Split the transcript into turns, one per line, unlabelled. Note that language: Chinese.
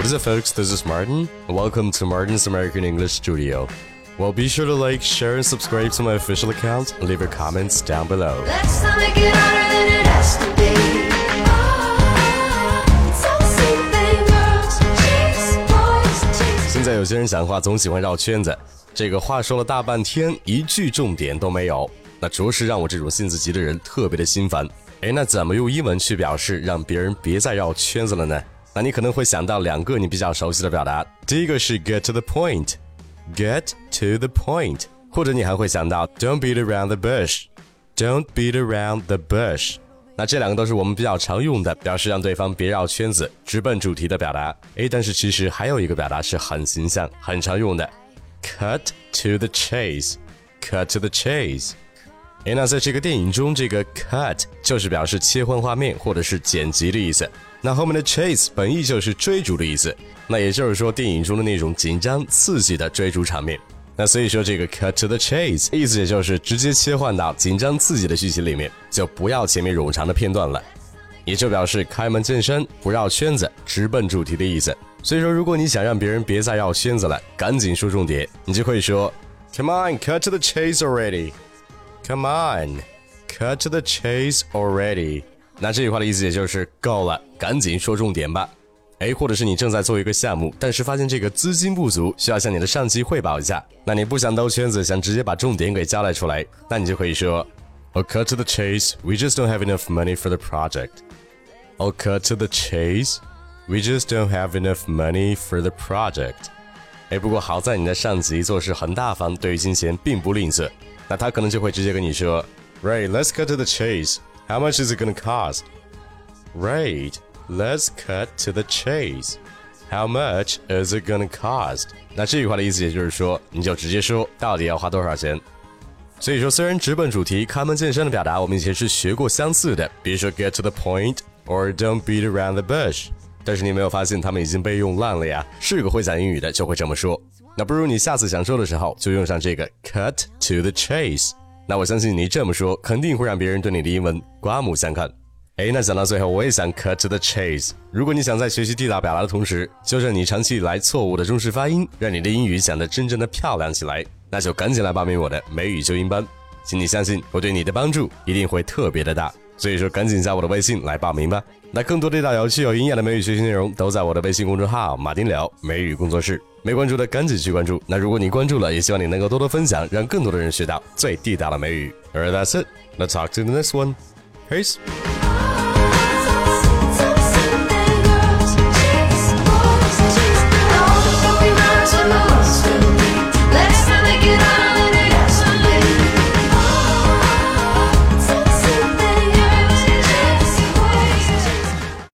What's up, folks? This is Martin. Welcome to Martin's American English Studio. Well, be sure to like, share, and subscribe to my official account and leave your comments down below.
Make it harder than it has to. Ah. Chase boys, chase.
现在有些人讲话总喜欢绕圈子，这个话说了大半天，一句重点都没有，那着实让我这种性子急的人特别的心烦。哎，那怎么用英文去表示让别人别再绕圈子了呢？那你可能会想到两个你比较熟悉的表达，第一个是 get to the point，get to the point，或者你还会想到 don't beat around the bush，don't beat around the bush。那这两个都是我们比较常用的，表示让对方别绕圈子、直奔主题的表达。诶，但是其实还有一个表达是很形象、很常用的，cut to the chase，cut to the chase。诶，那在这个电影中，这个 cut 就是表示切换画面或者是剪辑的意思。那后面的 chase 本意就是追逐的意思。那也就是说，电影中的那种紧张刺激的追逐场面。那所以说，这个 cut to the chase 意思也就是直接切换到紧张刺激的剧情里面，就不要前面冗长的片段了，也就表示开门见山，不绕圈子，直奔主题的意思。所以说，如果你想让别人别再绕圈子了，赶紧说重点，你就可以说，Come on, cut to the chase already. Come on, cut to the chase already. 那这句话的意思也就是够了，赶紧说重点吧。哎，或者是你正在做一个项目，但是发现这个资金不足，需要向你的上级汇报一下。那你不想兜圈子，想直接把重点给交代出来，那你就可以说，I'll cut to the chase. We just don't have enough money for the project. I'll cut to the chase. We just don't have enough money for the project. 哎，不过好在你的上级做事很大方，对于金钱并不吝啬。那他可能就会直接跟你说，Right, let's cut to the chase. How much is it gonna cost? Right. Let's cut to the chase. How much is it gonna cost? 那这句话的意思也就是说，你就直接说到底要花多少钱。所以说，虽然直奔主题、开门见山的表达我们以前是学过相似的，比如说 get to the point or don't beat around the bush， 但是你没有发现他们已经被用烂了呀？是个会讲英语的就会这么说。那不如你下次想说的时候就用上这个 cut to the chase。那我相信你这么说肯定会让别人对你的英文刮目相看。哎，那讲到最后，我也想 cut to the chase。如果你想在学习地道表达的同时，纠正你长期以来错误的中式发音，让你的英语讲得真正的漂亮起来，那就赶紧来报名我的美语纠音班。请你相信，我对你的帮助一定会特别的大。所以说，赶紧加我的微信来报名吧。那更多地道有趣有营养的美语学习内容，都在我的微信公众号“马丁聊美语工作室”。没关注的赶紧去关注。那如果你关注了，也希望你能够多多分享，让更多的人学到最地道的美语。Alright, that's it. Let's talk to the next one. Peace.